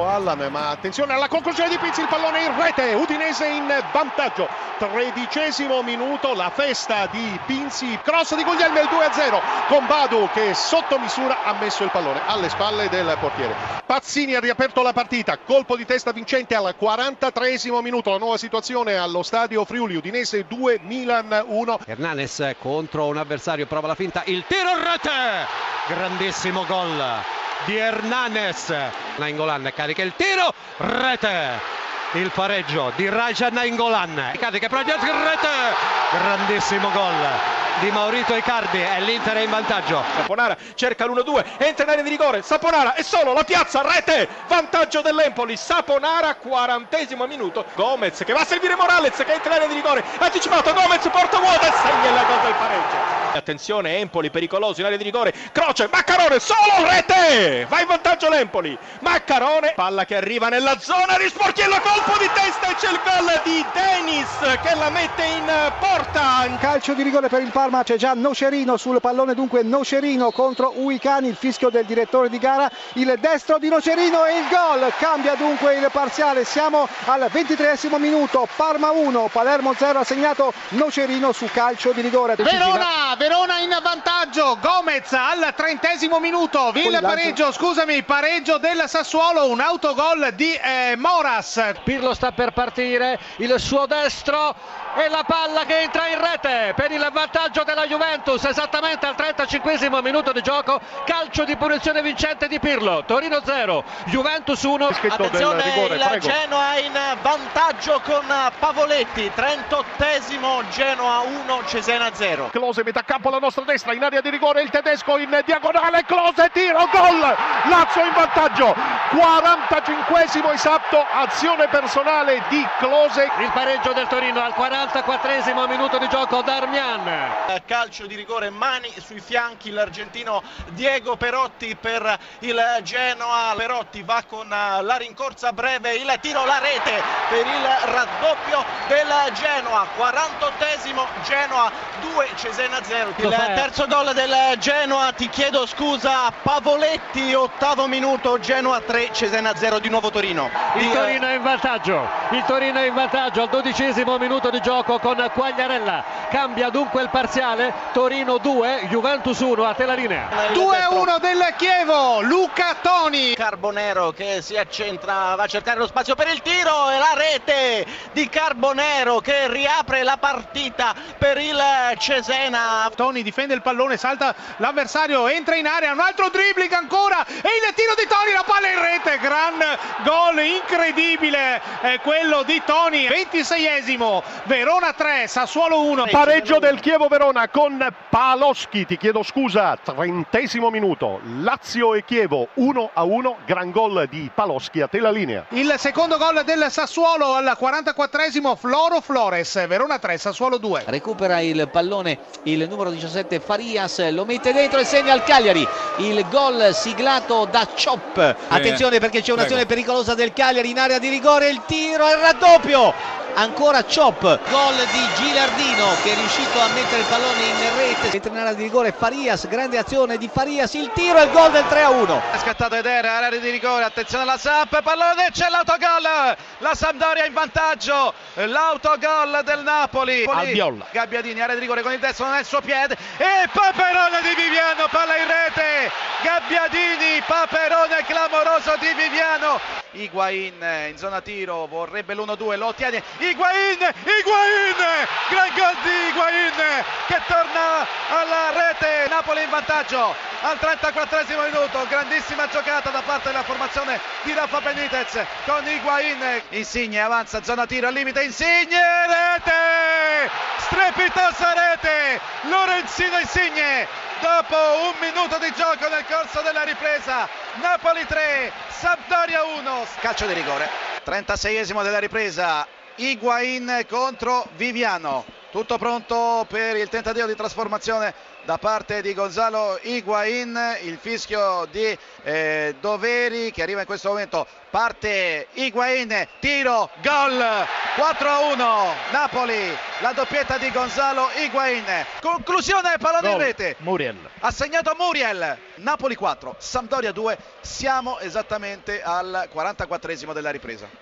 Allan, ma attenzione alla conclusione di Pizzi, il pallone in rete, Udinese in vantaggio. Tredicesimo minuto, la festa di Pinzi, cross di Guglielmi il 2-0 con Badu che sotto misura ha messo il pallone alle spalle del portiere. Pazzini ha riaperto la partita, colpo di testa vincente al 43 minuto, la nuova situazione allo stadio Friuli, Udinese 2, Milan 1. Hernanes contro un avversario, prova la finta, il tiro in rete, grandissimo gol di Hernanes. Nainggolan carica il tiro, rete. Il pareggio di Rajan Nainggolan. Carica progetto rete. Grandissimo gol di Maurito Icardi e l'Inter è in vantaggio. Saponara cerca l'1-2, entra in area di rigore, Saponara è solo, la piazza, rete, vantaggio dell'Empoli, Saponara, quarantesimo minuto, Gomez che va a servire Morales che entra in area di rigore, anticipato, Gomez porta vuota e segna il gol del pareggio. Attenzione, Empoli pericoloso in area di rigore, Croce, Maccarone, solo rete, va in vantaggio l'Empoli, Maccarone, palla che arriva nella zona di Sportiello, colpo di testa e c'è il gol di Denis che la mette in porta. Calcio di rigore per il Parma, c'è già Nocerino sul pallone, dunque Nocerino contro Uicani, il fischio del direttore di gara, il destro di Nocerino e il gol, cambia dunque il parziale, siamo al 23 minuto, Parma 1, Palermo 0 ha segnato Nocerino su calcio di rigore. Verona, Verona in vantaggio, Gomez al trentesimo minuto, il pareggio, scusami, pareggio del Sassuolo, un autogol di eh, Moras. Pirlo sta per partire, il suo destro e la palla che entra in rete per il vantaggio della Juventus esattamente al 35 minuto di gioco calcio di punizione vincente di Pirlo Torino 0 Juventus 1 attenzione rigore, il prego. Genoa in vantaggio con Pavoletti 38esimo Genoa 1 Cesena 0 Close metà campo alla nostra destra in area di rigore il tedesco in diagonale Close tiro gol! Lazio in vantaggio 45esimo esatto azione personale di Close il pareggio del Torino al 44esimo minuto di gioco Darmian. Calcio di rigore mani sui fianchi l'argentino Diego Perotti per il Genoa. Perotti va con la rincorsa breve il tiro la rete per il raddoppio del Genoa. 48esimo Genoa 2 Cesena 0 il terzo gol del Genoa. Ti chiedo scusa Pavoletti ottavo minuto Genoa 3 Cesena 0 di nuovo Torino. Il Torino è in vantaggio il Torino è in vantaggio al dodicesimo minuto di gioco con Quagliarella cambia dunque il parziale. Torino 2 Juventus 1 a te la linea. 2-1 del Chievo Luca Toni. Carbonero che si accentra va a cercare lo spazio per il tiro e la rete di Carbonero che riapre la partita per il Cesena. Toni difende il pallone salta l'avversario entra in area un altro dribbling ancora e il tiro di Toni la palla in rete gran gol incredibile è quello di Toni 26esimo Verona 3 Sassuolo 1 pareggio del Chievo Verona con Paloschi. Ti chiedo scusa trentesimo minuto. Lazio e Chievo 1 a 1 gran gol di Paloschi a te la linea. Il secondo gol del Sassuolo al 44esimo Floro Flores Verona 3 Sassuolo 2 recupera il pallone il numero 17 Farias lo mette dentro e segna al Cagliari. Il gol siglato da Chop. Attenzione perché c'è un'azione pericolosa del Cagliari in area di rigore il tiro e il raddoppio ancora Chop gol di Gilardino che è riuscito a mettere il pallone in rete. Entra in area di rigore Farias grande azione di Farias il tiro e il gol del 3 a 1 è scattato Eder area di rigore attenzione alla Samp pallone c'è l'autogol. La Sampdoria in vantaggio l'autogol del Napoli. Albiolla Gabbiadini area di rigore con il destro nel suo piede. E Paperone di Viviano palla in rete. Gabbiadini Paperone clamoroso di Viviano Higuain in zona tiro vorrebbe l'1-2 lo ottiene. Higuain Higuain gran gol di Higuain che torna alla rete. Napoli in vantaggio al 34 minuto grandissima giocata da parte della formazione di Rafa Benitez con Higuain. Insigne avanza zona tiro al limite Insigne rete! Strepitosa rete! Lorenzino Insigne dopo un minuto di gioco nel corso della ripresa Napoli 3 Sampdoria 1 calcio di rigore. 36esimo della ripresa Higuain contro Viviano tutto pronto per il tentativo di trasformazione da parte di Gonzalo Higuain, il fischio di eh, Doveri che arriva in questo momento, parte Higuain, tiro, gol, 4-1, Napoli, la doppietta di Gonzalo Higuain, conclusione pallone in rete, Muriel. ha segnato Muriel, Napoli 4, Sampdoria 2, siamo esattamente al 44esimo della ripresa.